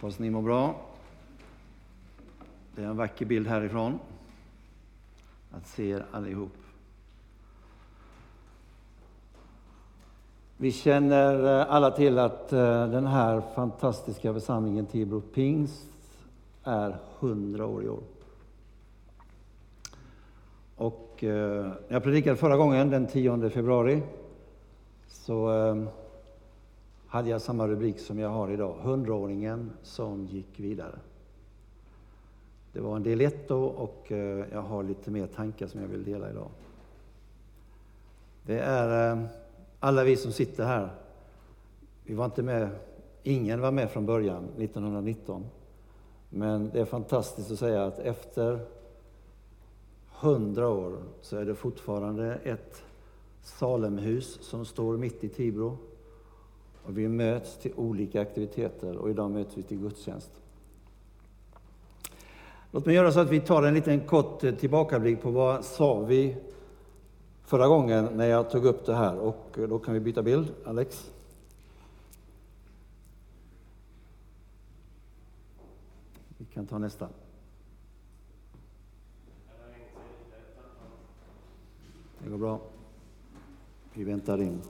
Hoppas ni mår bra. Det är en vacker bild härifrån. Att se er allihop. Vi känner eh, alla till att eh, den här fantastiska församlingen Tibro Pingst är 100 år i år. Och eh, jag predikade förra gången, den 10 februari, så hade jag samma rubrik som jag har idag, Hundraåringen som gick vidare. Det var en del ett då och eh, jag har lite mer tankar som jag vill dela idag. Det är eh, alla vi som sitter här, vi var inte med, ingen var med från början 1919. Men det är fantastiskt att säga att efter hundra år så är det fortfarande ett Salemhus som står mitt i Tibro. Och vi möts till olika aktiviteter och idag möts vi till gudstjänst. Låt mig göra så att vi tar en liten kort eh, tillbakablick på vad sa vi förra gången när jag tog upp det här. Och eh, då kan vi byta bild, Alex. Vi kan ta nästa. Det går bra. Vi väntar in.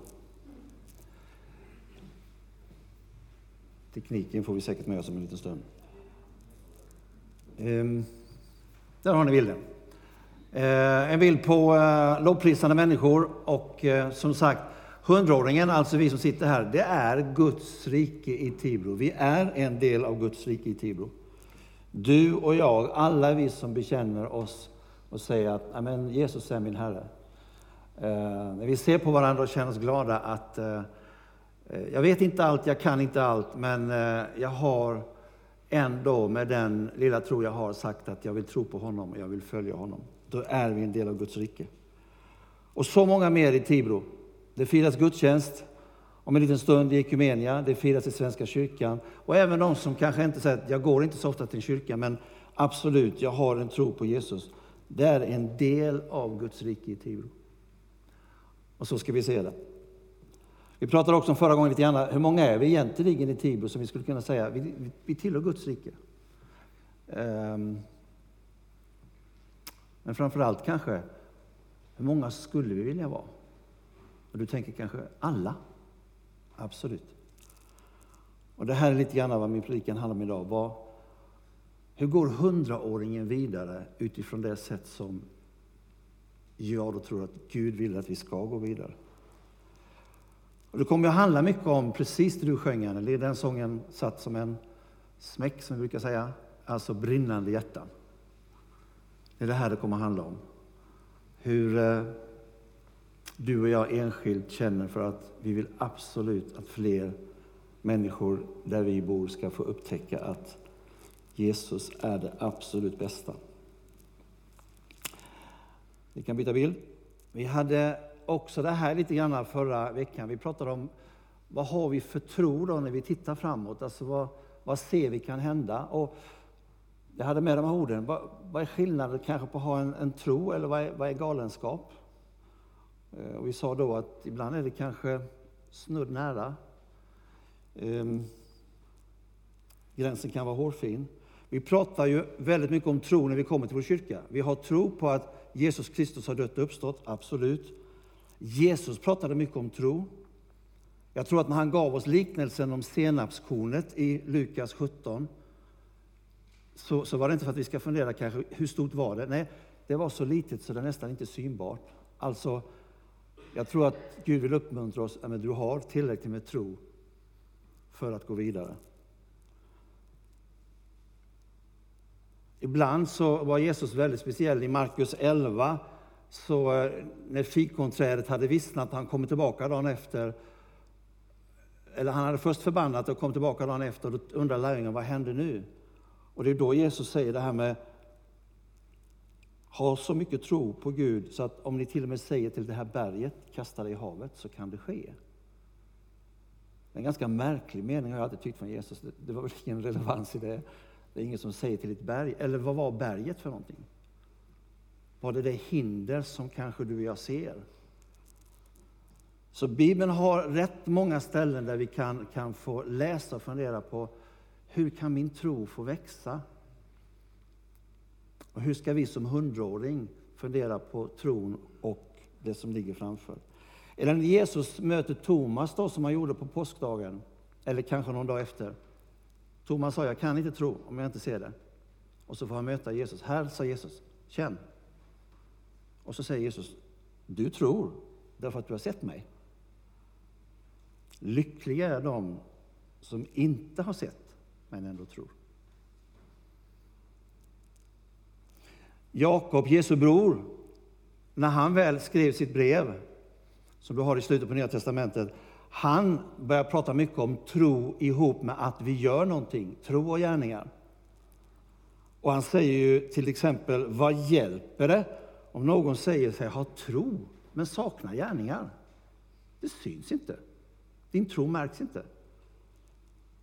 Tekniken får vi säkert med oss om en liten stund. Ehm, där har ni bilden. Ehm, en bild på eh, lovprisande människor och eh, som sagt, hundraåringen, alltså vi som sitter här, det är Guds rike i Tibro. Vi är en del av Guds rike i Tibro. Du och jag, alla vi som bekänner oss och säger att Amen, Jesus är min Herre. Eh, när vi ser på varandra och känner oss glada att eh, Eh, jag vet inte allt, jag kan inte allt, men eh, jag har ändå med den lilla tro jag har sagt att jag vill tro på honom och jag vill följa honom. Då är vi en del av Guds rike. Och så många mer i Tibro. Det firas gudstjänst om en liten stund i Ekumenia, det firas i Svenska kyrkan. Och även de som kanske inte säger att jag går inte så ofta till en kyrka, men absolut, jag har en tro på Jesus. Det är en del av Guds rike i Tibro. Och så ska vi se det. Vi pratade också om förra gången lite grann, hur många är vi egentligen i Tibro som vi skulle kunna säga, vi, vi, vi tillhör Guds rike. Um, men framför allt kanske, hur många skulle vi vilja vara? Och du tänker kanske alla? Absolut. Och det här är lite grann vad min predikan handlar om idag. Vad, hur går hundraåringen vidare utifrån det sätt som jag då tror att Gud vill att vi ska gå vidare? Och det kommer att handla mycket om precis det du sjöng, Anneli. Den sången satt som en smäck, som vi brukar säga. Alltså brinnande hjärtan. Det är det här det kommer att handla om. Hur eh, du och jag enskilt känner för att vi vill absolut att fler människor där vi bor ska få upptäcka att Jesus är det absolut bästa. Vi kan byta bild. Vi hade också det här lite grann förra veckan. Vi pratade om vad har vi för tro då när vi tittar framåt? Alltså vad, vad ser vi kan hända? Och jag hade med de här orden. Vad, vad är skillnaden kanske på att ha en, en tro eller vad är, vad är galenskap? Eh, och vi sa då att ibland är det kanske snudd nära. Ehm, gränsen kan vara hårfin. Vi pratar ju väldigt mycket om tro när vi kommer till vår kyrka. Vi har tro på att Jesus Kristus har dött och uppstått, absolut. Jesus pratade mycket om tro. Jag tror att när han gav oss liknelsen om senapskornet i Lukas 17, så, så var det inte för att vi ska fundera kanske, hur stort var det? Nej, det var så litet så det är nästan inte synbart. Alltså, jag tror att Gud vill uppmuntra oss, men du har tillräckligt med tro för att gå vidare. Ibland så var Jesus väldigt speciell. I Markus 11, så eh, när fikonträdet hade vissnat, han kom tillbaka dagen efter, eller han hade först förbannat och kom tillbaka dagen efter, och då undrar lärjungarna, vad hände nu? Och det är då Jesus säger det här med ha så mycket tro på Gud så att om ni till och med säger till det här berget, kasta det i havet, så kan det ske. Det är en ganska märklig mening har jag alltid tyckt från Jesus. Det var väl ingen relevans i det. Det är ingen som säger till ett berg, eller vad var berget för någonting? Var det det hinder som kanske du och jag ser? Så Bibeln har rätt många ställen där vi kan, kan få läsa och fundera på hur kan min tro få växa? Och hur ska vi som hundraåring fundera på tron och det som ligger framför? Eller när Jesus möter Thomas då, som han gjorde på påskdagen, eller kanske någon dag efter. Thomas sa, jag kan inte tro om jag inte ser det. Och så får han möta Jesus. Här, sa Jesus, känn. Och så säger Jesus, du tror därför att du har sett mig. Lyckliga är de som inte har sett, men ändå tror. Jakob, Jesu bror, när han väl skrev sitt brev, som du har i slutet på Nya Testamentet, han börjar prata mycket om tro ihop med att vi gör någonting, tro och gärningar. Och han säger ju till exempel, vad hjälper det om någon säger sig ha tro men saknar gärningar? Det syns inte. Din tro märks inte.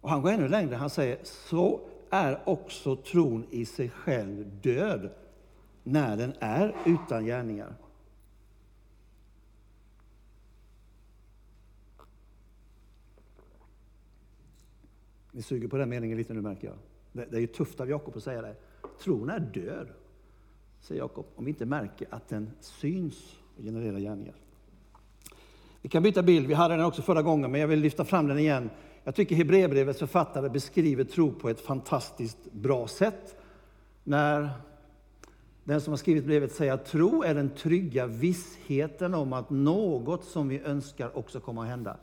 Och han går ännu längre, han säger, så är också tron i sig själv död när den är utan gärningar. Ni suger på den meningen lite nu märker jag. Det, det är ju tufft av Jakob att säga det. Tron är död, säger Jakob, om vi inte märker att den syns och genererar gärningar. Vi kan byta bild, vi hade den också förra gången, men jag vill lyfta fram den igen. Jag tycker Hebreerbrevets författare beskriver tro på ett fantastiskt bra sätt. När den som har skrivit brevet säger att tro är den trygga vissheten om att något som vi önskar också kommer att hända.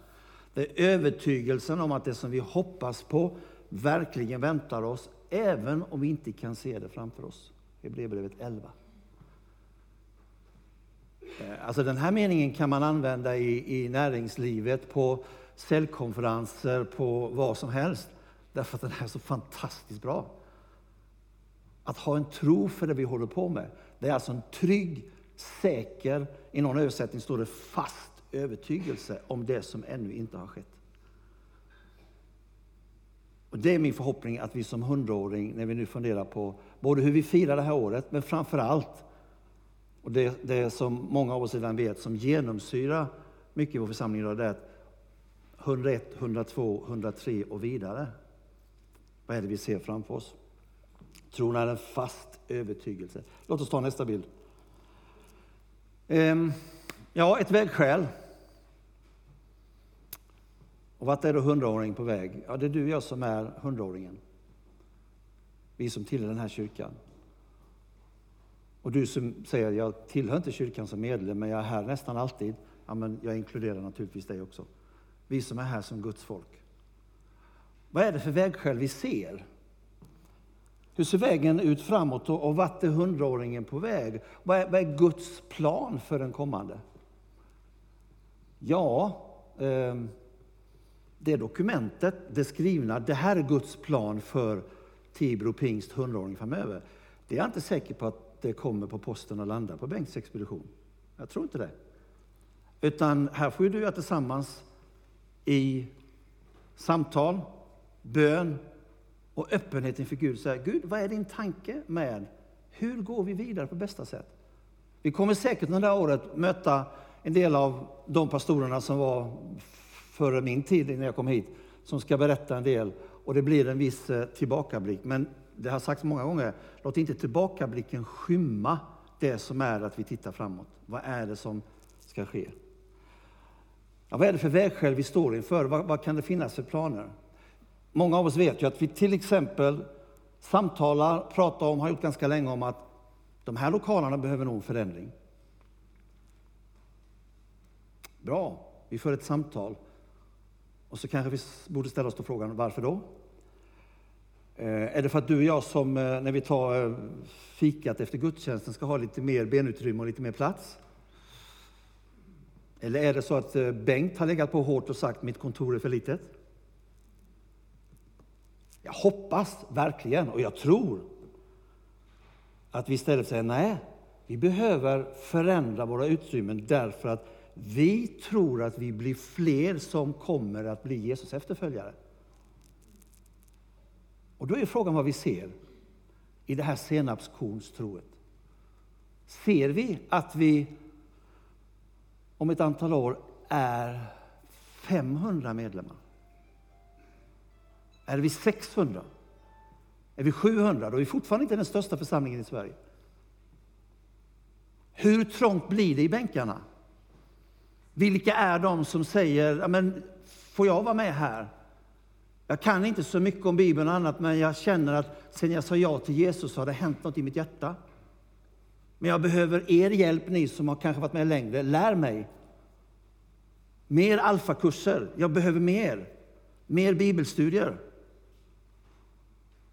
Det är övertygelsen om att det som vi hoppas på verkligen väntar oss, även om vi inte kan se det framför oss. Hebreerbrevet 11. Eh, alltså den här meningen kan man använda i, i näringslivet, på säljkonferenser, på vad som helst. Därför att den är så fantastiskt bra. Att ha en tro för det vi håller på med. Det är alltså en trygg, säker, i någon översättning står det fast övertygelse om det som ännu inte har skett. Och det är min förhoppning att vi som hundraåring, när vi nu funderar på både hur vi firar det här året, men framför allt, och det, det som många av oss redan vet, som genomsyrar mycket i vår församling idag, det är att 101, 102, 103 och vidare. Vad är det vi ser framför oss? Tron är en fast övertygelse. Låt oss ta nästa bild. Ehm, ja, ett vägskäl. Och vart är då hundraåringen på väg? Ja, det är du och jag som är hundraåringen. Vi som tillhör den här kyrkan. Och du som säger, jag tillhör inte kyrkan som medlem, men jag är här nästan alltid. Ja, men jag inkluderar naturligtvis dig också. Vi som är här som Guds folk. Vad är det för vägskäl vi ser? Hur ser vägen ut framåt och, och vart är hundraåringen på väg? Vad är, vad är Guds plan för den kommande? Ja, eh, det dokumentet, det skrivna, det här är Guds plan för Tibro pingst 100-åring framöver. Det är jag inte säker på att det kommer på posten och landar på Bengts expedition. Jag tror inte det. Utan här får ju du göra tillsammans i samtal, bön och öppenhet inför Gud. Säga, Gud, vad är din tanke med hur går vi vidare på bästa sätt? Vi kommer säkert under det här året möta en del av de pastorerna som var före min tid när jag kom hit, som ska berätta en del och det blir en viss eh, tillbakablick. Men det har sagts många gånger, låt inte tillbakablicken skymma det som är att vi tittar framåt. Vad är det som ska ske? Ja, vad är det för vägskäl vi står inför? Vad, vad kan det finnas för planer? Många av oss vet ju att vi till exempel samtalar, pratar om, har gjort ganska länge om att de här lokalerna behöver nog förändring. Bra, vi för ett samtal. Och så kanske vi borde ställa oss frågan, varför då? Eh, är det för att du och jag som, eh, när vi tar eh, fikat efter gudstjänsten, ska ha lite mer benutrymme och lite mer plats? Eller är det så att Bengt har legat på hårt och sagt, mitt kontor är för litet? Jag hoppas verkligen, och jag tror, att vi istället säger nej, vi behöver förändra våra utrymmen därför att vi tror att vi blir fler som kommer att bli Jesus efterföljare. Och då är frågan vad vi ser i det här senapskornstroet. Ser vi att vi om ett antal år är 500 medlemmar? Är vi 600? Är vi 700 då är vi fortfarande inte den största församlingen i Sverige. Hur trångt blir det i bänkarna? Vilka är de som säger, men får jag vara med här? Jag kan inte så mycket om Bibeln och annat, men jag känner att sen jag sa ja till Jesus har det hänt något i mitt hjärta. Men jag behöver er hjälp, ni som har kanske varit med längre. Lär mig. Mer alfakurser. Jag behöver mer. Mer bibelstudier.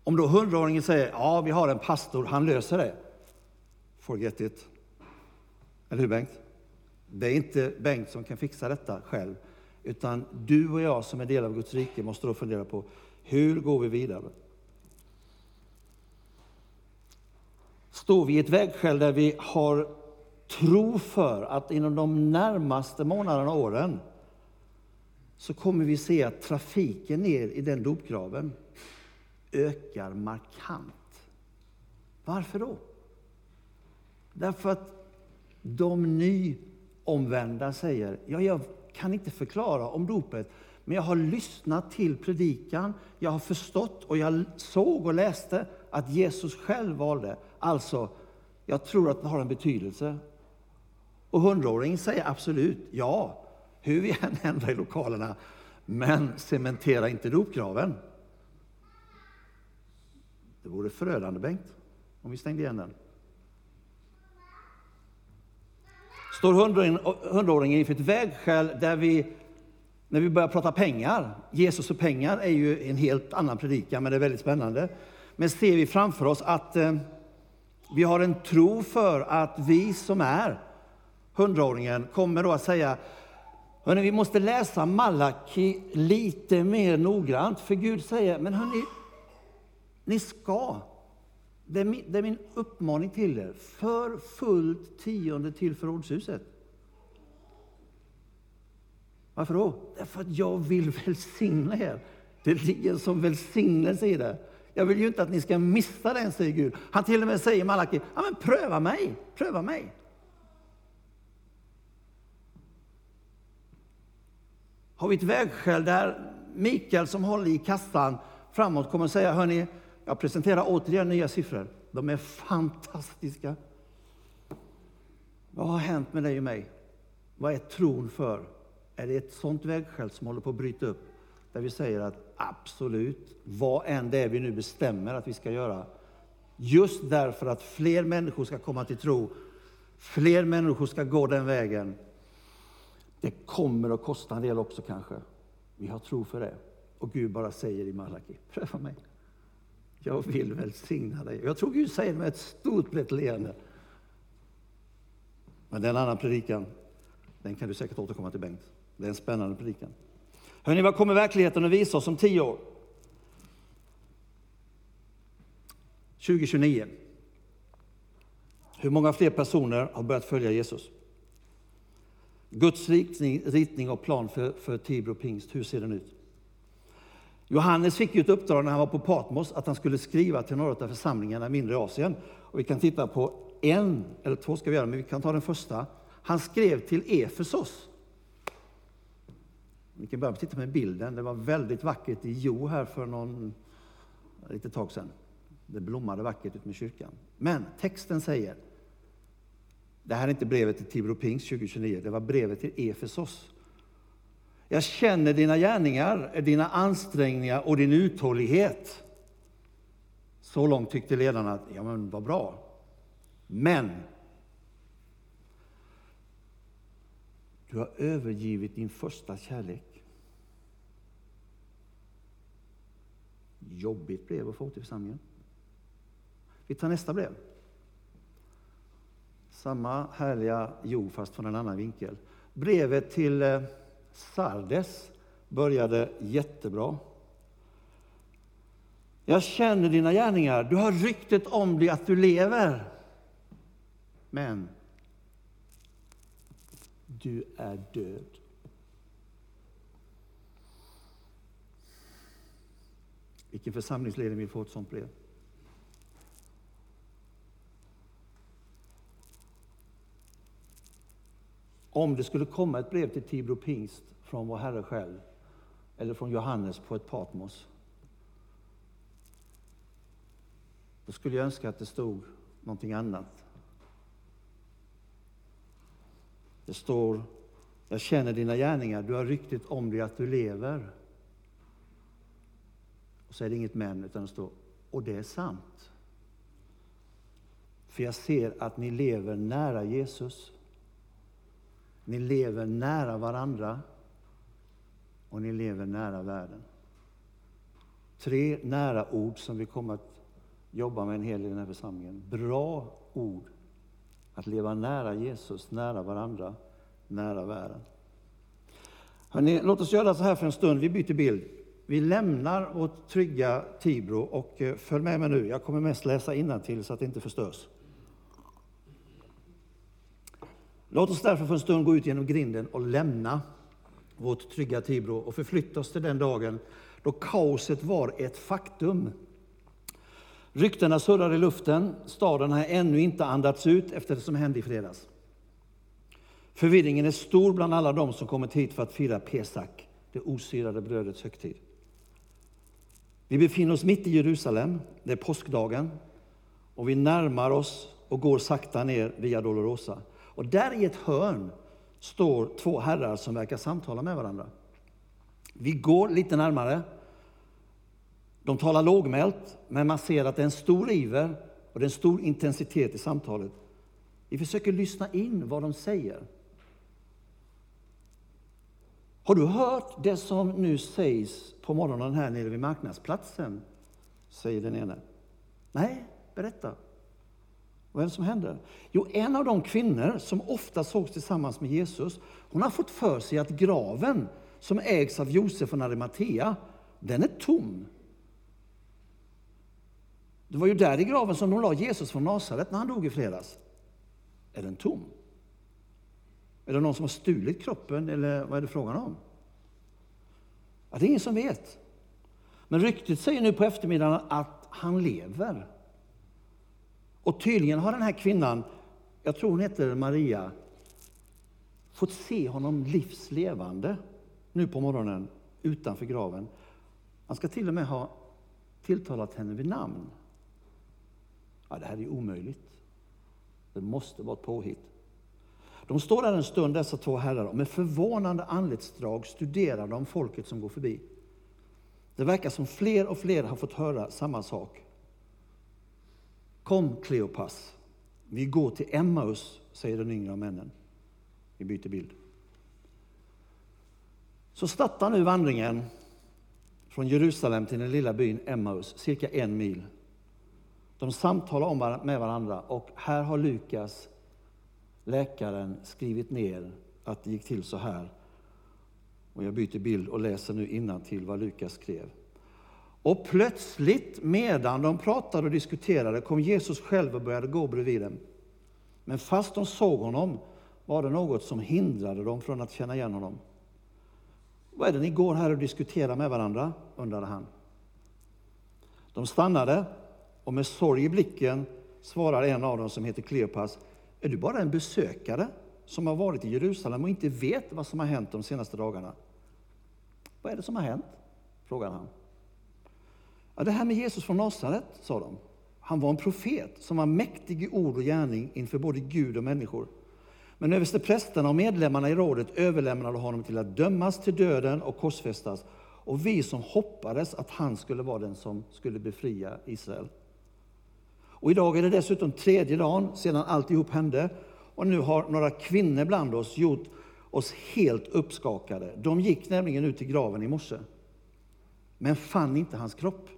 Om då hundraåringen säger, ja, vi har en pastor, han löser det. Forget it. Eller hur Bengt? Det är inte Bengt som kan fixa detta själv, utan du och jag som är del av Guds rike måste då fundera på, hur går vi vidare? Står vi i ett vägskäl där vi har tro för att inom de närmaste månaderna och åren så kommer vi se att trafiken ner i den dopgraven ökar markant. Varför då? Därför att de Omvända säger, ja, jag kan inte förklara om dopet, men jag har lyssnat till predikan, jag har förstått och jag såg och läste att Jesus själv valde. Alltså, jag tror att det har en betydelse. Och hundraåringen säger absolut ja, hur vi än ändrar i lokalerna, men cementera inte dopgraven. Det vore förödande, Bengt, om vi stängde igen den. Står hundraåringen inför ett vägskäl där vi, när vi börjar prata pengar, Jesus och pengar är ju en helt annan predikan, men det är väldigt spännande. Men ser vi framför oss att eh, vi har en tro för att vi som är hundraåringen kommer då att säga Hörni, vi måste läsa Malaki lite mer noggrant, för Gud säger, men hörni, ni ska. Det är, min, det är min uppmaning till er. För fullt tionde till förrådshuset. Varför då? Därför att jag vill välsigna er. Det ligger som välsignelse i det. Jag vill ju inte att ni ska missa den, säger Gud. Han till och med säger Malaki, ja, men pröva mig, pröva mig. Har vi ett vägskäl där Mikael som håller i kassan framåt kommer att säga, hörni, jag presenterar återigen nya siffror. De är fantastiska. Vad har hänt med dig och mig? Vad är tron för? Är det ett sånt vägskäl som håller på att bryta upp? Där vi säger att absolut, vad än det är vi nu bestämmer att vi ska göra, just därför att fler människor ska komma till tro, fler människor ska gå den vägen. Det kommer att kosta en del också kanske. Vi har tro för det. Och Gud bara säger i Malaki, pröva mig. Jag vill välsigna dig. Jag tror Gud säger det med ett stort brett leende. Men det är en annan predikan. Den kan du säkert återkomma till Bengt. Det är en spännande predikan. Hörrni, vad kommer verkligheten att visa oss om tio år? 2029. Hur många fler personer har börjat följa Jesus? Guds ritning, ritning och plan för, för Tibro pingst, hur ser den ut? Johannes fick ju ett uppdrag när han var på Patmos att han skulle skriva till några av församlingarna i mindre Asien. Och vi kan titta på en, eller två ska vi göra, men vi kan ta den första. Han skrev till Efesos. Vi kan börja titta med bilden. Det var väldigt vackert i Jo här för någon lite tag sedan. Det blommade vackert ut med kyrkan. Men texten säger, det här är inte brevet till Tibro Pings 2029, det var brevet till Efesos. Jag känner dina gärningar, dina ansträngningar och din uthållighet. Så långt tyckte ledarna att, ja men vad bra. Men du har övergivit din första kärlek. Jobbigt brev att få till församlingen. Vi tar nästa brev. Samma härliga Jo, fast från en annan vinkel. Brevet till eh, Sardes började jättebra. Jag känner dina gärningar. Du har ryktet om dig att du lever. Men du är död. Vilken församlingsledning vill få ett sånt brev? Om det skulle komma ett brev till Tibro pingst från vår Herre själv, eller från Johannes på ett Patmos. Då skulle jag önska att det stod någonting annat. Det står, jag känner dina gärningar, du har ryktet om dig att du lever. Och så är det inget men, utan det står, och det är sant. För jag ser att ni lever nära Jesus. Ni lever nära varandra och ni lever nära världen. Tre nära ord som vi kommer att jobba med en hel del i den här församlingen. Bra ord. Att leva nära Jesus, nära varandra, nära världen. Hörrni, låt oss göra så här för en stund. Vi byter bild. Vi lämnar vårt trygga Tibro och eh, följ med mig nu. Jag kommer mest läsa till så att det inte förstörs. Låt oss därför för en stund gå ut genom grinden och lämna vårt trygga Tibro och förflytta oss till den dagen då kaoset var ett faktum. Ryktena surrar i luften, staden har ännu inte andats ut efter det som hände i fredags. Förvirringen är stor bland alla de som kommit hit för att fira pesach, det osyrade brödets högtid. Vi befinner oss mitt i Jerusalem, det är påskdagen, och vi närmar oss och går sakta ner via Dolorosa. Och där i ett hörn står två herrar som verkar samtala med varandra. Vi går lite närmare. De talar lågmält, men man ser att det är en stor iver och det är en stor intensitet i samtalet. Vi försöker lyssna in vad de säger. Har du hört det som nu sägs på morgonen här nere vid marknadsplatsen? säger den ene. Nej, berätta. Vad är det som händer? Jo, en av de kvinnor som ofta sågs tillsammans med Jesus, hon har fått för sig att graven som ägs av Josef från Arimatea, den är tom. Det var ju där i graven som de la Jesus från Nasaret när han dog i fredags. Är den tom? Är det någon som har stulit kroppen eller vad är det frågan om? Ja, det är ingen som vet. Men ryktet säger nu på eftermiddagen att han lever. Och tydligen har den här kvinnan, jag tror hon heter Maria, fått se honom livslevande nu på morgonen utanför graven. Han ska till och med ha tilltalat henne vid namn. Ja, det här är omöjligt. Det måste vara ett påhitt. De står där en stund, dessa två herrar, och med förvånande anletsdrag studerar de folket som går förbi. Det verkar som fler och fler har fått höra samma sak. Kom Kleopas, vi går till Emmaus, säger den yngre av männen. Vi byter bild. Så startar nu vandringen från Jerusalem till den lilla byn Emmaus, cirka en mil. De samtalar med varandra och här har Lukas, läkaren, skrivit ner att det gick till så här. Och jag byter bild och läser nu till vad Lukas skrev. Och plötsligt, medan de pratade och diskuterade, kom Jesus själv och började gå bredvid dem. Men fast de såg honom var det något som hindrade dem från att känna igen honom. Vad är det ni går här och diskuterar med varandra? undrade han. De stannade och med sorg i blicken svarar en av dem som heter Kleopas, är du bara en besökare som har varit i Jerusalem och inte vet vad som har hänt de senaste dagarna? Vad är det som har hänt? frågar han. Ja, det här med Jesus från Nasaret, sa de. Han var en profet som var mäktig i ord och gärning inför både Gud och människor. Men översteprästerna och medlemmarna i rådet överlämnade honom till att dömas till döden och korsfästas. Och vi som hoppades att han skulle vara den som skulle befria Israel. Och idag är det dessutom tredje dagen sedan alltihop hände. Och nu har några kvinnor bland oss gjort oss helt uppskakade. De gick nämligen ut till graven i morse, men fann inte hans kropp.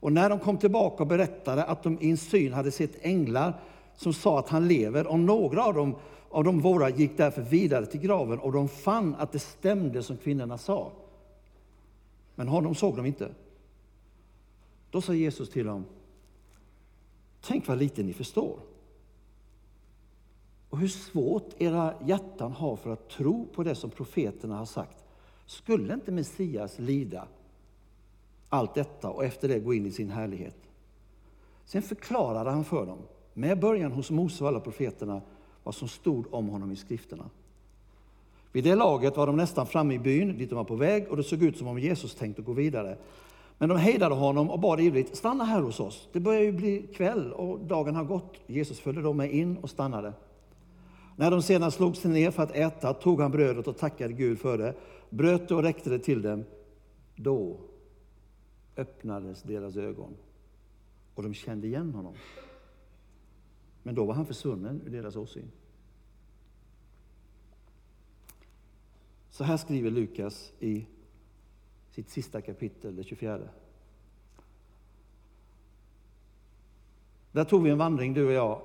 Och när de kom tillbaka och berättade att de i en syn hade sett änglar som sa att han lever, och några av dem av de våra gick därför vidare till graven och de fann att det stämde som kvinnorna sa. Men honom såg de inte. Då sa Jesus till dem, tänk vad lite ni förstår. Och hur svårt era hjärtan har för att tro på det som profeterna har sagt. Skulle inte Messias lida allt detta och efter det gå in i sin härlighet. Sen förklarade han för dem, med början hos Mose och alla profeterna, vad som stod om honom i skrifterna. Vid det laget var de nästan framme i byn dit de var på väg och det såg ut som om Jesus tänkte gå vidare. Men de hejdade honom och bad ivrigt, stanna här hos oss. Det börjar ju bli kväll och dagen har gått. Jesus följde dem med in och stannade. När de sedan slog sig ner för att äta tog han brödet och tackade Gud för det, bröt det och räckte det till dem. Då öppnades deras ögon och de kände igen honom. Men då var han försvunnen ur deras åsyn. Så här skriver Lukas i sitt sista kapitel, det 24. Där tog vi en vandring du och jag.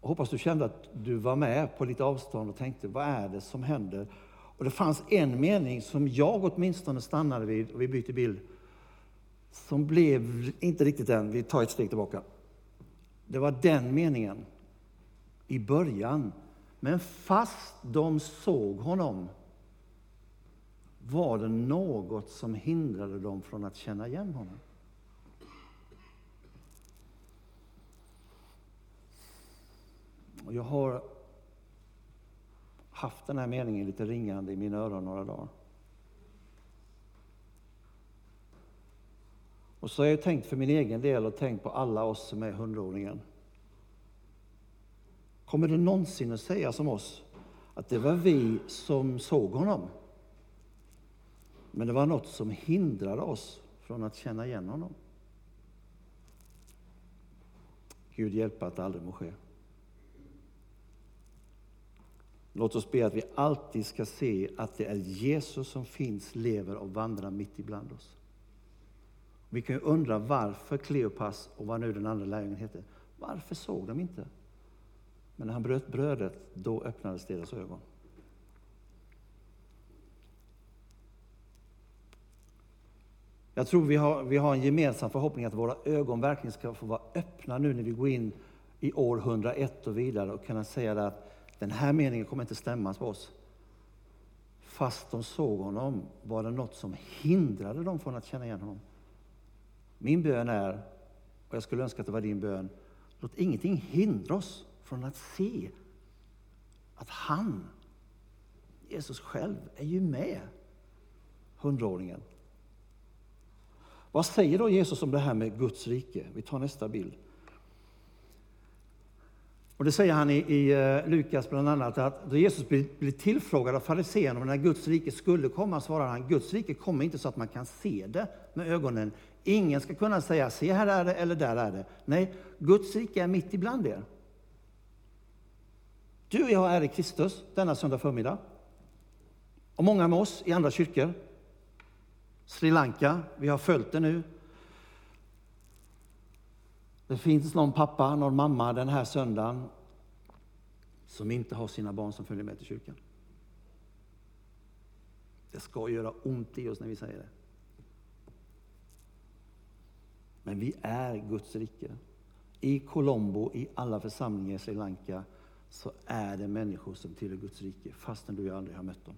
Och hoppas du kände att du var med på lite avstånd och tänkte, vad är det som händer? Och det fanns en mening som jag åtminstone stannade vid, och vi byter bild, som blev inte riktigt den, vi tar ett steg tillbaka. Det var den meningen i början. Men fast de såg honom var det något som hindrade dem från att känna igen honom. Och jag har haft den här meningen lite ringande i mina öron några dagar. Och så har jag tänkt för min egen del och tänkt på alla oss som är hundraåringen. Kommer det någonsin att sägas om oss att det var vi som såg honom? Men det var något som hindrade oss från att känna igen honom. Gud hjälpa att det aldrig må ske. Låt oss be att vi alltid ska se att det är Jesus som finns, lever och vandrar mitt ibland oss. Vi kan ju undra varför Kleopas och vad nu den andra lärjungen heter, varför såg de inte? Men när han bröt brödet, då öppnades deras ögon. Jag tror vi har, vi har en gemensam förhoppning att våra ögon verkligen ska få vara öppna nu när vi går in i år 101 och vidare och kunna säga att den här meningen kommer inte stämma på oss. Fast de såg honom var det något som hindrade dem från att känna igen honom. Min bön är, och jag skulle önska att det var din bön, låt ingenting hindra oss från att se att han, Jesus själv, är ju med hundraåringen. Vad säger då Jesus om det här med Guds rike? Vi tar nästa bild. Och det säger han i, i eh, Lukas bland annat att då Jesus blir, blir tillfrågad av fariséerna om när Guds rike skulle komma svarar han Guds rike kommer inte så att man kan se det med ögonen. Ingen ska kunna säga se här är det eller där är det. Nej, Guds rike är mitt ibland er. Du och jag är i Kristus denna söndag förmiddag. Och många med oss i andra kyrkor. Sri Lanka, vi har följt det nu. Det finns någon pappa, någon mamma den här söndagen som inte har sina barn som följer med till kyrkan. Det ska göra ont i oss när vi säger det. Men vi är Guds rike. I Colombo, i alla församlingar i Sri Lanka, så är det människor som tillhör Guds rike, fastän du aldrig har mött dem.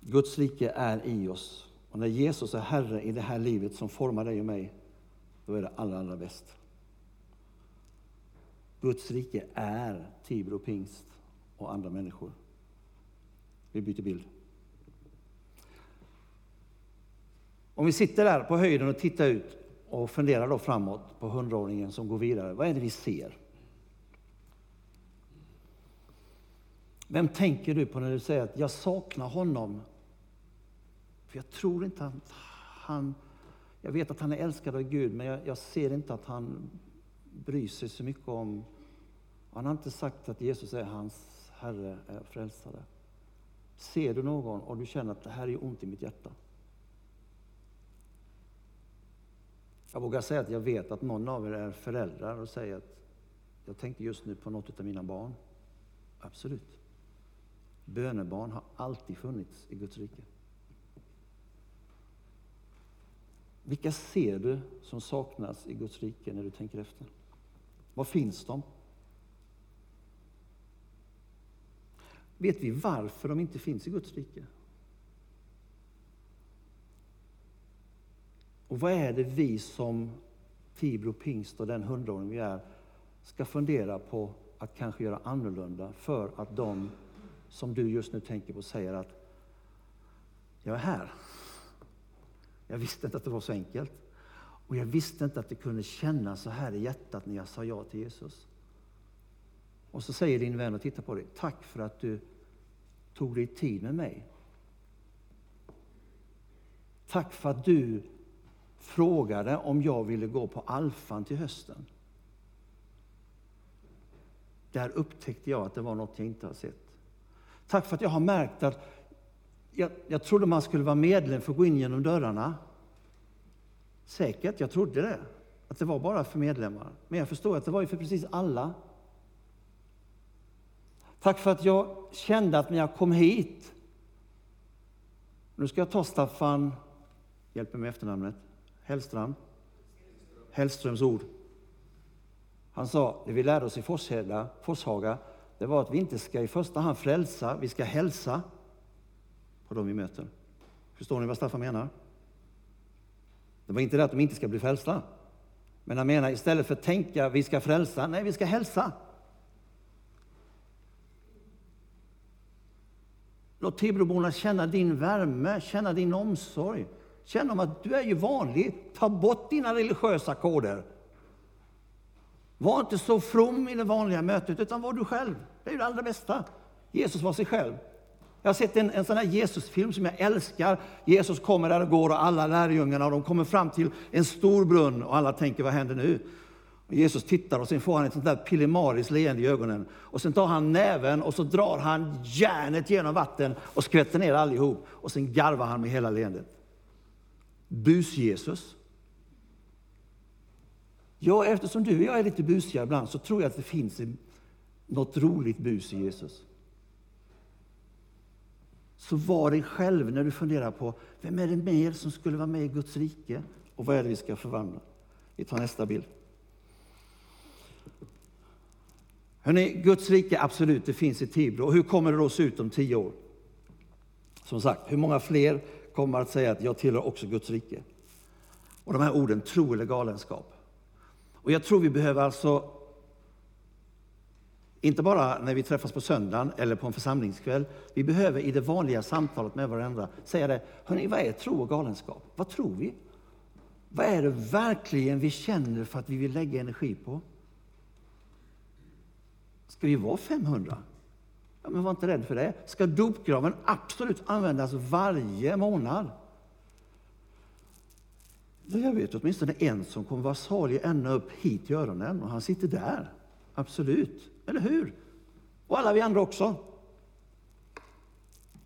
Guds rike är i oss. Och när Jesus är Herre i det här livet som formar dig och mig, då är det allra, allra bäst. Guds rike är Tibro pingst och andra människor. Vi byter bild. Om vi sitter där på höjden och tittar ut och funderar då framåt på hundraåringen som går vidare, vad är det vi ser? Vem tänker du på när du säger att jag saknar honom? För jag tror inte att han, jag vet att han är älskad av Gud, men jag, jag ser inte att han bryr sig så mycket om, han har inte sagt att Jesus är hans Herre, är frälsare. Ser du någon och du känner att det här är ont i mitt hjärta? Jag vågar säga att jag vet att någon av er är föräldrar och säger att jag tänkte just nu på något av mina barn. Absolut. Bönebarn har alltid funnits i Guds rike. Vilka ser du som saknas i Guds rike när du tänker efter? Var finns de? Vet vi varför de inte finns i Guds rike? Och vad är det vi som Tibro pingst och den hundraåring vi är ska fundera på att kanske göra annorlunda för att de som du just nu tänker på säger att jag är här Jag visste inte att det var så enkelt. Och jag visste inte att det kunde kännas så här i hjärtat när jag sa ja till Jesus. Och så säger din vän och tittar på dig, tack för att du tog dig tid med mig. Tack för att du frågade om jag ville gå på Alfan till hösten. Där upptäckte jag att det var något jag inte har sett. Tack för att jag har märkt att jag, jag trodde man skulle vara medlem för att gå in genom dörrarna. Säkert, jag trodde det. Att det var bara för medlemmar. Men jag förstår att det var ju för precis alla. Tack för att jag kände att när jag kom hit, nu ska jag ta Staffan, hjälp mig med efternamnet, Hellström, Hellströms ord. Han sa, det vi lärde oss i Forshälla, Forshaga, det var att vi inte ska i första hand frälsa, vi ska hälsa på dem vi möter. Förstår ni vad Staffan menar? Det var inte det att de inte ska bli frälsta. Men han menar istället för att tänka vi ska frälsa, nej vi ska hälsa. Låt Tibroborna känna din värme, känna din omsorg. Känn om att du är ju vanlig. Ta bort dina religiösa koder. Var inte så from i det vanliga mötet, utan var du själv. Det är ju det allra bästa. Jesus var sig själv. Jag har sett en, en sån här Jesusfilm som jag älskar. Jesus kommer där och går och alla lärjungarna och de kommer fram till en stor brunn och alla tänker, vad händer nu? Och Jesus tittar och sen får han ett sånt där pillemariskt leende i ögonen. Och sen tar han näven och så drar han järnet genom vatten och skvätter ner allihop. Och sen garvar han med hela leendet. Bus-Jesus. Ja, eftersom du och jag är lite busiga ibland så tror jag att det finns något roligt bus i Jesus. Så var dig själv när du funderar på vem är det mer som skulle vara med i Guds rike och vad är det vi ska förvandla. Vi tar nästa bild. Hörrni, Guds rike, absolut, det finns i Tibro. Och hur kommer det då se ut om tio år? Som sagt, hur många fler kommer att säga att jag tillhör också Guds rike? Och de här orden, tro eller galenskap. Och jag tror vi behöver alltså, inte bara när vi träffas på söndagen eller på en församlingskväll, vi behöver i det vanliga samtalet med varandra säga det, hörni, vad är tro och galenskap? Vad tror vi? Vad är det verkligen vi känner för att vi vill lägga energi på? Ska vi vara 500? Ja, men var inte rädd för det. Ska dopgraven absolut användas varje månad? Jag vet åtminstone en som kommer vara salig ända upp hit i öronen och han sitter där. Absolut, eller hur? Och alla vi andra också.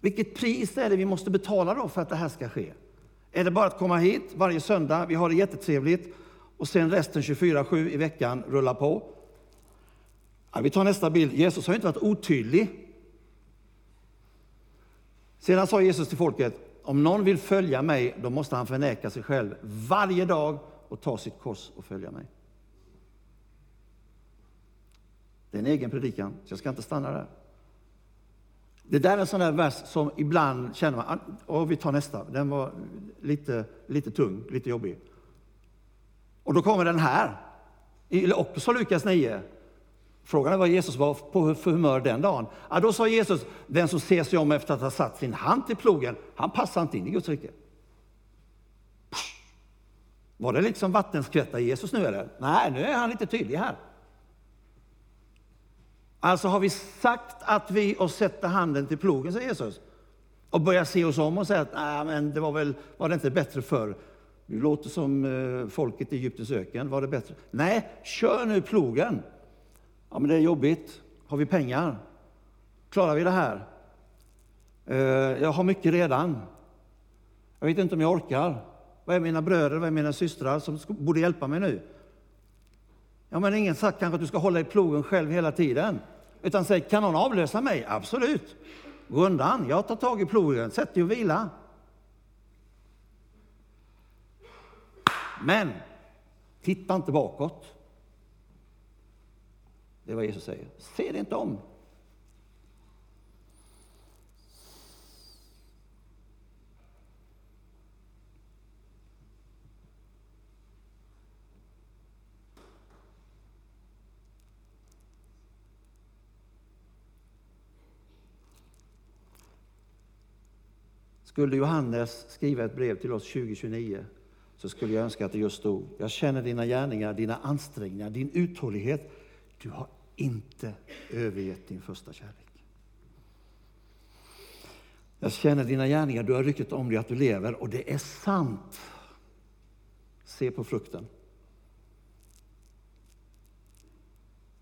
Vilket pris är det vi måste betala då för att det här ska ske? Är det bara att komma hit varje söndag, vi har det jättetrevligt och sen resten 24-7 i veckan rullar på? Ja, vi tar nästa bild. Jesus har inte varit otydlig. Sedan sa Jesus till folket, om någon vill följa mig, då måste han förneka sig själv varje dag och ta sitt kors och följa mig. Det är en egen predikan, så jag ska inte stanna där. Det där är en sån där vers som ibland känner man, ah, och vi tar nästa, den var lite, lite tung, lite jobbig. Och då kommer den här, också Lukas 9. Frågan är vad Jesus var på för humör den dagen. Ja, då sa Jesus, den som ser sig om efter att ha satt sin hand till plogen, han passar inte in i Guds rike. Var det liksom vattenskvätta Jesus nu eller? Nej, nu är han lite tydlig här. Alltså har vi sagt att vi och sätter handen till plogen, säger Jesus, och börjar se oss om och säga att Nej, men det var väl, var det inte bättre förr? Du låter som eh, folket i Egyptens öken, var det bättre? Nej, kör nu plogen. Ja, men det är jobbigt. Har vi pengar? Klarar vi det här? Eh, jag har mycket redan. Jag vet inte om jag orkar. Vad är mina bröder, vad är mina systrar som borde hjälpa mig nu? Ja, men ingen sagt kanske att du ska hålla i plogen själv hela tiden. Utan säg, kan någon avlösa mig? Absolut. Gå undan, jag tar tag i plogen, sätt dig och vila. Men, titta inte bakåt. Det är vad Jesus säger. Se det inte om. Skulle Johannes skriva ett brev till oss 2029 så skulle jag önska att det just stod, jag känner dina gärningar, dina ansträngningar, din uthållighet. Du har inte övergett din första kärlek. Jag känner dina gärningar, du har ryktet om dig att du lever och det är sant. Se på frukten.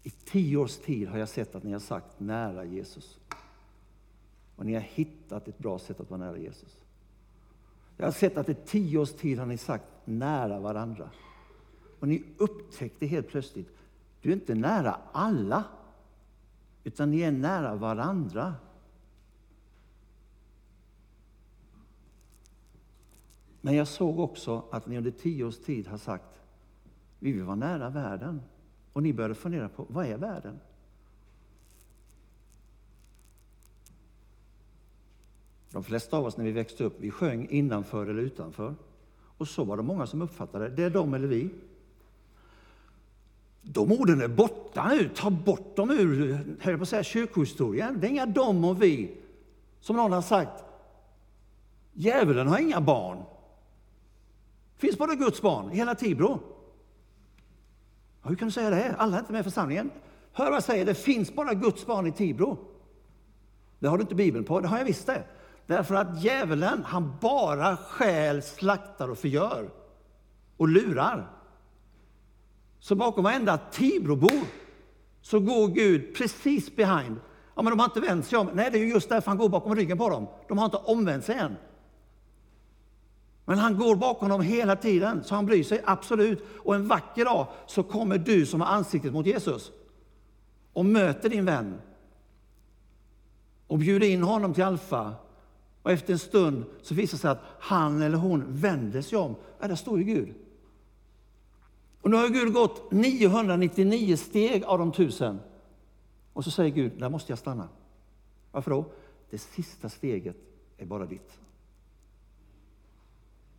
I tio års tid har jag sett att ni har sagt nära Jesus. Och ni har hittat ett bra sätt att vara nära Jesus. Jag har sett att i tio års tid har ni sagt nära varandra. Och ni upptäckte helt plötsligt, du är inte nära alla, utan ni är nära varandra. Men jag såg också att ni under tio års tid har sagt, vi vill vara nära världen. Och ni började fundera på, vad är världen? De flesta av oss när vi växte upp, vi sjöng innanför eller utanför. Och så var det många som uppfattade det. Det är de eller vi. De orden är borta nu. Ta bort dem ur höll på att säga, kyrkohistorien. Det är inga de och vi. Som någon har sagt, djävulen har inga barn. Det finns bara Guds barn i hela Tibro. Ja, hur kan du säga det? Alla är inte med i församlingen. Hör vad jag säger, det finns bara Guds barn i Tibro. Det har du inte Bibeln på, det har jag visst det. Därför att djävulen, han bara stjäl, slaktar och förgör. Och lurar. Så bakom varenda Tibrobo så går Gud precis behind. Ja, men de har inte vänt sig om. Nej, det är just därför han går bakom ryggen på dem. De har inte omvänt sig än. Men han går bakom dem hela tiden, så han bryr sig absolut. Och en vacker dag så kommer du som har ansiktet mot Jesus och möter din vän och bjuder in honom till Alfa. Och efter en stund så visar det sig att han eller hon vänder sig om. Ja, där står ju Gud. Och nu har Gud gått 999 steg av de tusen. Och så säger Gud, där måste jag stanna. Varför då? Det sista steget är bara ditt.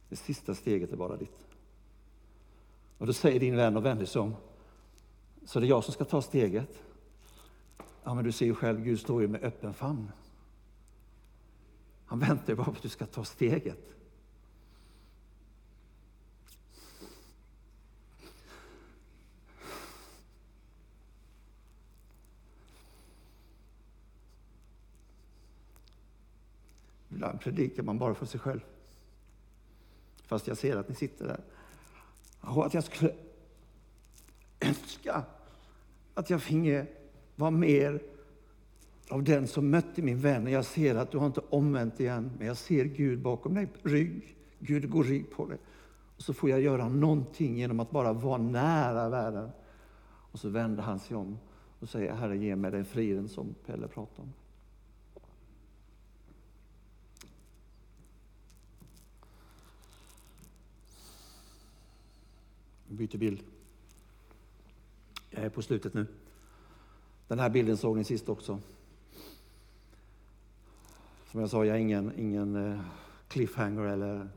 Det sista steget är bara ditt. Och då säger din vän och vänder sig om. Så det är jag som ska ta steget. Ja, men du ser ju själv, Gud står ju med öppen famn. Han väntar bara på att du ska ta steget. Ibland predikar man bara för sig själv. Fast jag ser att ni sitter där. Och att jag skulle önska att jag finge vara mer av den som mötte min vän. Jag ser att du har inte omvänt igen, men jag ser Gud bakom dig, rygg. Gud går rygg på dig. Och så får jag göra någonting genom att bara vara nära världen. Och så vänder han sig om och säger, Herre ge mig den friden som Pelle pratade om. Jag byter bild. Jag är på slutet nu. Den här bilden såg ni sist också. Som jag sa, jag är ingen, ingen eh, cliffhanger eller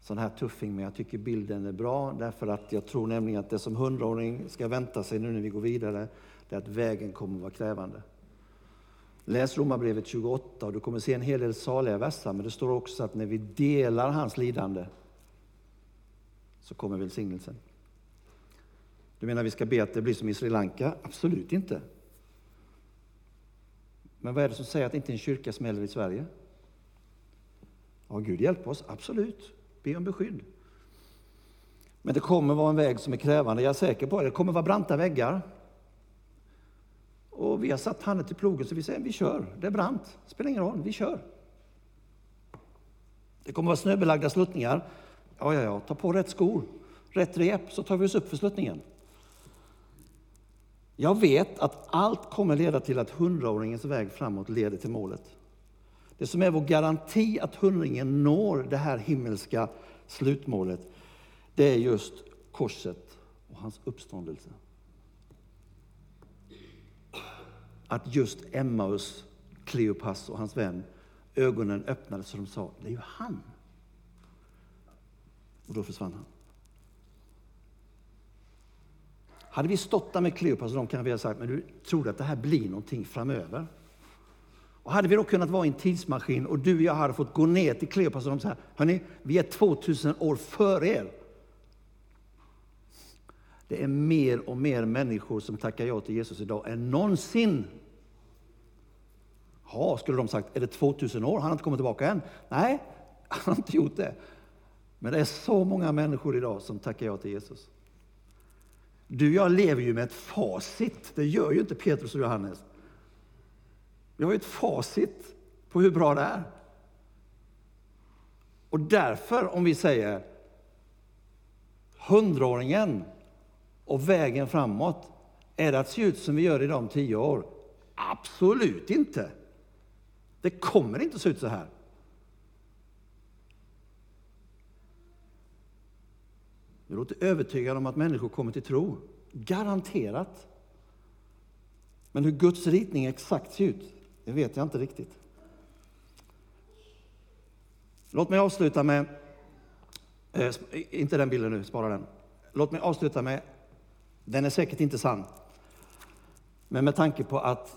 sån här tuffing, men jag tycker bilden är bra därför att jag tror nämligen att det som hundraåring ska vänta sig nu när vi går vidare, det är att vägen kommer att vara krävande. Läs Romarbrevet 28 och du kommer se en hel del saliga verser, men det står också att när vi delar hans lidande så kommer välsignelsen. Du menar vi ska be att det blir som i Sri Lanka? Absolut inte. Men vad är det som säger att inte en kyrka smäller i Sverige? Ja, Gud hjälp oss, absolut. Be om beskydd. Men det kommer vara en väg som är krävande, jag är säker på det. Det kommer vara branta väggar. Och vi har satt handen till plogen så vi säger vi kör. Det är brant, det spelar ingen roll, vi kör. Det kommer vara snöbelagda sluttningar. Ja, ja, ja, ta på rätt skor, rätt rep, så tar vi oss upp för sluttningen. Jag vet att allt kommer leda till att hundraåringens väg framåt leder till målet. Det som är vår garanti att hundringen når det här himmelska slutmålet, det är just korset och hans uppståndelse. Att just Emmaus, Kleopas och hans vän, ögonen öppnades så de sa, det är ju han. Och då försvann han. Hade vi stått där med Kleopas och de kan vi ha sagt, men du tror att det här blir någonting framöver? Och hade vi då kunnat vara i en tidsmaskin och du och jag hade fått gå ner till Kleopas och de säger, hörni, vi är 2000 år före er. Det är mer och mer människor som tackar ja till Jesus idag än någonsin. Ja, skulle de sagt, är det 2000 år? Han har inte kommit tillbaka än. Nej, han har inte gjort det. Men det är så många människor idag som tackar ja till Jesus. Du och jag lever ju med ett facit. Det gör ju inte Petrus och Johannes. Vi har ju ett facit på hur bra det är. Och därför, om vi säger hundraåringen och vägen framåt, är det att se ut som vi gör idag om tio år? Absolut inte. Det kommer inte att se ut så här. Du låter övertygad om att människor kommer till tro. Garanterat. Men hur Guds ritning exakt ser ut, det vet jag inte riktigt. Låt mig avsluta med, eh, inte den bilden nu, spara den. Låt mig avsluta med, den är säkert inte sann, men med tanke på att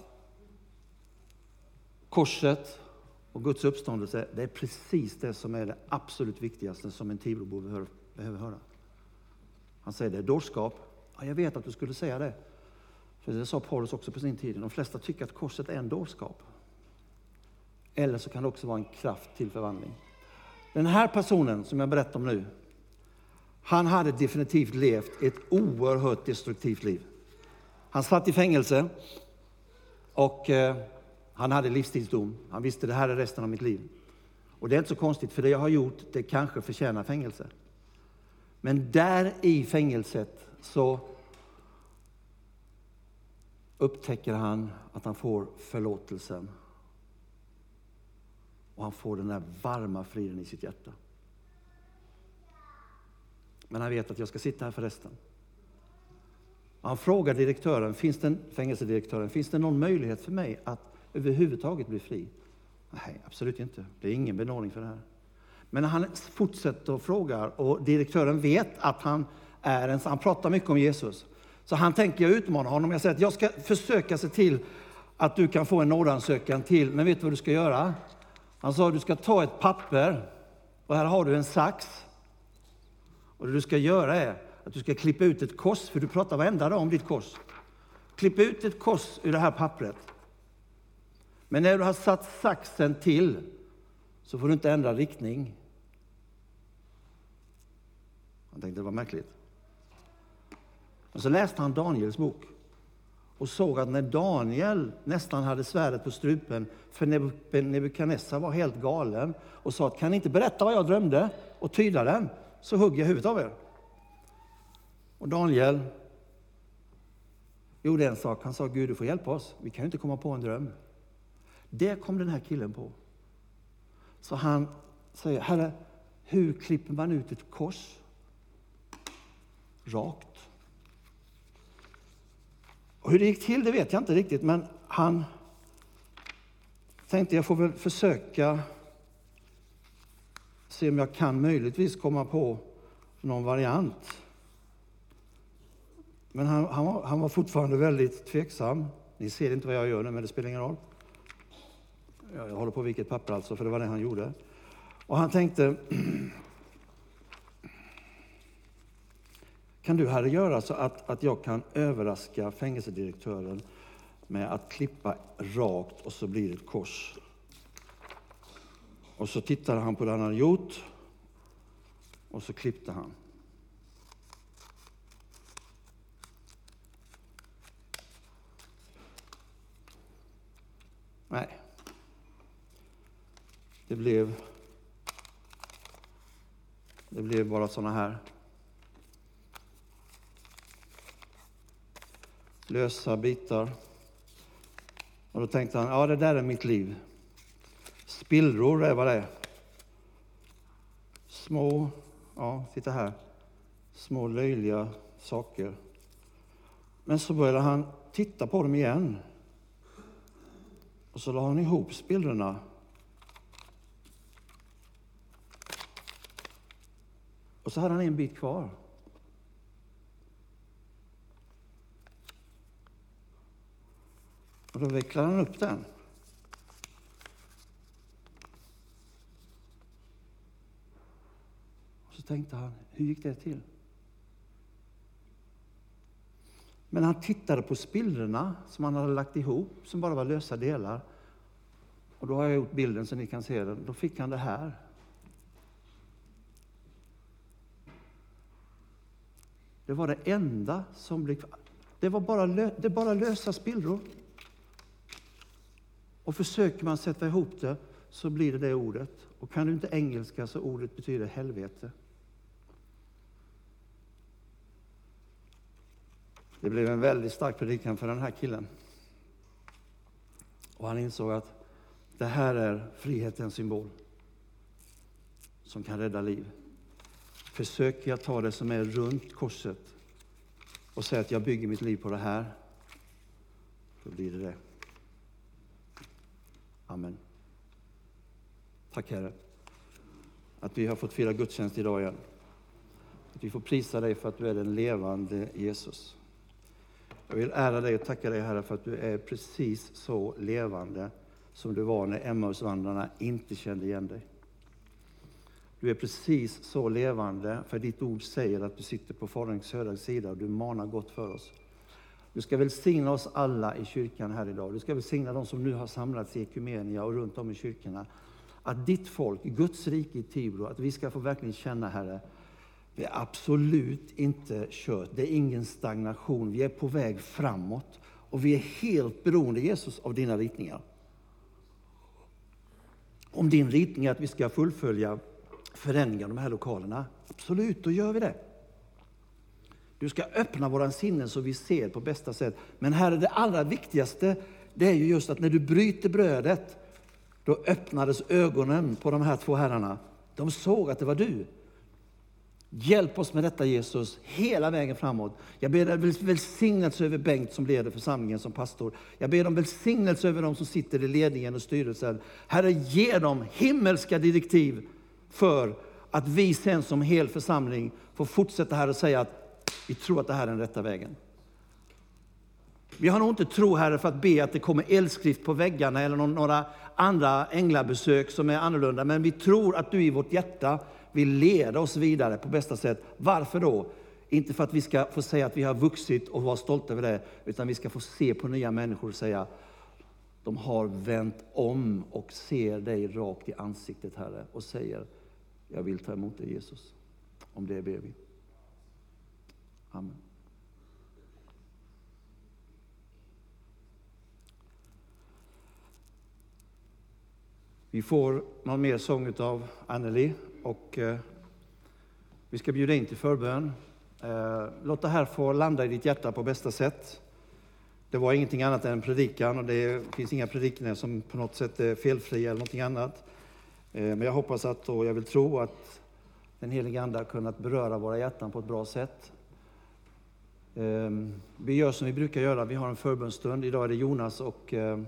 korset och Guds uppståndelse, det är precis det som är det absolut viktigaste som en Tibrobo behöver höra. Han säger det är dårskap. Ja, jag vet att du skulle säga det. För det sa Paulus också på sin tid. De flesta tycker att korset är en dårskap. Eller så kan det också vara en kraft till förvandling. Den här personen som jag berättar om nu, han hade definitivt levt ett oerhört destruktivt liv. Han satt i fängelse och eh, han hade livstidsdom. Han visste det här är resten av mitt liv. Och det är inte så konstigt, för det jag har gjort, det kanske förtjänar fängelse. Men där i fängelset så upptäcker han att han får förlåtelsen. Och han får den där varma friden i sitt hjärta. Men han vet att jag ska sitta här för resten. Han frågar direktören, finns det, fängelsedirektören, finns det någon möjlighet för mig att överhuvudtaget bli fri? Nej, absolut inte. Det är ingen benådning för det här. Men han fortsätter och frågar och direktören vet att han är en, han pratar mycket om Jesus. Så han tänker jag utmanar honom. Jag säger att jag ska försöka se till att du kan få en nådansökan till. Men vet du vad du ska göra? Han sa du ska ta ett papper och här har du en sax. Och det du ska göra är att du ska klippa ut ett kors, för du pratar varenda dag om ditt kors. Klipp ut ett kors ur det här pappret. Men när du har satt saxen till så får du inte ändra riktning. Han tänkte det var märkligt. Men så läste han Daniels bok och såg att när Daniel nästan hade svärdet på strupen för Nebukadnessar var helt galen och sa att kan ni inte berätta vad jag drömde och tyda den så hugger jag huvudet av er. Och Daniel gjorde en sak. Han sa Gud du får hjälpa oss. Vi kan ju inte komma på en dröm. Det kom den här killen på. Så han säger, Herre, hur klipper man ut ett kors? Rakt. Och hur det gick till det vet jag inte riktigt, men han tänkte jag får väl försöka se om jag kan möjligtvis komma på någon variant. Men han, han, var, han var fortfarande väldigt tveksam. Ni ser inte vad jag gör nu, men det spelar ingen roll. Jag håller på att vika ett papper alltså, för det var det han gjorde. Och han tänkte, kan du Herre göra så att, att jag kan överraska fängelsedirektören med att klippa rakt och så blir det ett kors. Och så tittade han på det han hade gjort och så klippte han. Nej. Det blev, det blev bara sådana här lösa bitar. Och då tänkte han, ja det där är mitt liv. Spillror är vad det är. Små, ja titta här, små löjliga saker. Men så började han titta på dem igen. Och så la han ihop spillrorna Och så hade han en bit kvar. då vecklar han upp den. Och så tänkte han, hur gick det till? Men han tittade på spillrorna som han hade lagt ihop, som bara var lösa delar. Och då har jag gjort bilden så ni kan se den. Då fick han det här. Det var det enda som blev kvar. Det var bara, lö det bara lösa spillror. Och försöker man sätta ihop det så blir det det ordet. Och kan du inte engelska så ordet betyder helvete. Det blev en väldigt stark predikan för den här killen. Och han insåg att det här är frihetens symbol som kan rädda liv. Försöker jag ta det som är runt korset och säga att jag bygger mitt liv på det här, då blir det det. Amen. Tack Herre, att vi har fått fira gudstjänst idag igen. Att vi får prisa dig för att du är den levande Jesus. Jag vill ära dig och tacka dig Herre för att du är precis så levande som du var när Emmausvandrarna inte kände igen dig. Du är precis så levande, för ditt ord säger att du sitter på Faderns högra sida och du manar gott för oss. Du ska välsigna oss alla i kyrkan här idag. Du ska välsigna de som nu har samlats i Ekumenia och runt om i kyrkorna. Att ditt folk, Guds rike i Tibro, att vi ska få verkligen känna, Herre, det är absolut inte kört. Det är ingen stagnation. Vi är på väg framåt. Och vi är helt beroende, Jesus, av dina ritningar. Om din ritning är att vi ska fullfölja förändringar av de här lokalerna, absolut, då gör vi det. Du ska öppna våra sinnen så vi ser på bästa sätt. Men här är det allra viktigaste, det är ju just att när du bryter brödet, då öppnades ögonen på de här två herrarna. De såg att det var du. Hjälp oss med detta Jesus, hela vägen framåt. Jag ber dig välsignelse över Bengt som leder församlingen som pastor. Jag ber om välsignelse över de som sitter i ledningen och styrelsen. Herre, ge dem himmelska direktiv för att vi sen som hel församling får fortsätta här och säga att vi tror att det här är den rätta vägen. Vi har nog inte tro, Herre, för att be att det kommer eldskrift på väggarna eller några andra änglabesök som är annorlunda, men vi tror att du i vårt hjärta vill leda oss vidare på bästa sätt. Varför då? Inte för att vi ska få säga att vi har vuxit och vara stolta över det, utan vi ska få se på nya människor och säga de har vänt om och ser dig rakt i ansiktet, Herre, och säger jag vill ta emot dig Jesus. Om det ber vi. Amen. Vi får någon mer sång av Anneli och eh, vi ska bjuda in till förbön. Eh, låt det här få landa i ditt hjärta på bästa sätt. Det var ingenting annat än en predikan och det finns inga predikningar som på något sätt är felfria eller någonting annat. Eh, men jag hoppas att, och jag vill tro att den heliga Ande har kunnat beröra våra hjärtan på ett bra sätt. Ehm, vi gör som vi brukar göra, vi har en förbönstund. Idag är det Jonas och ehm,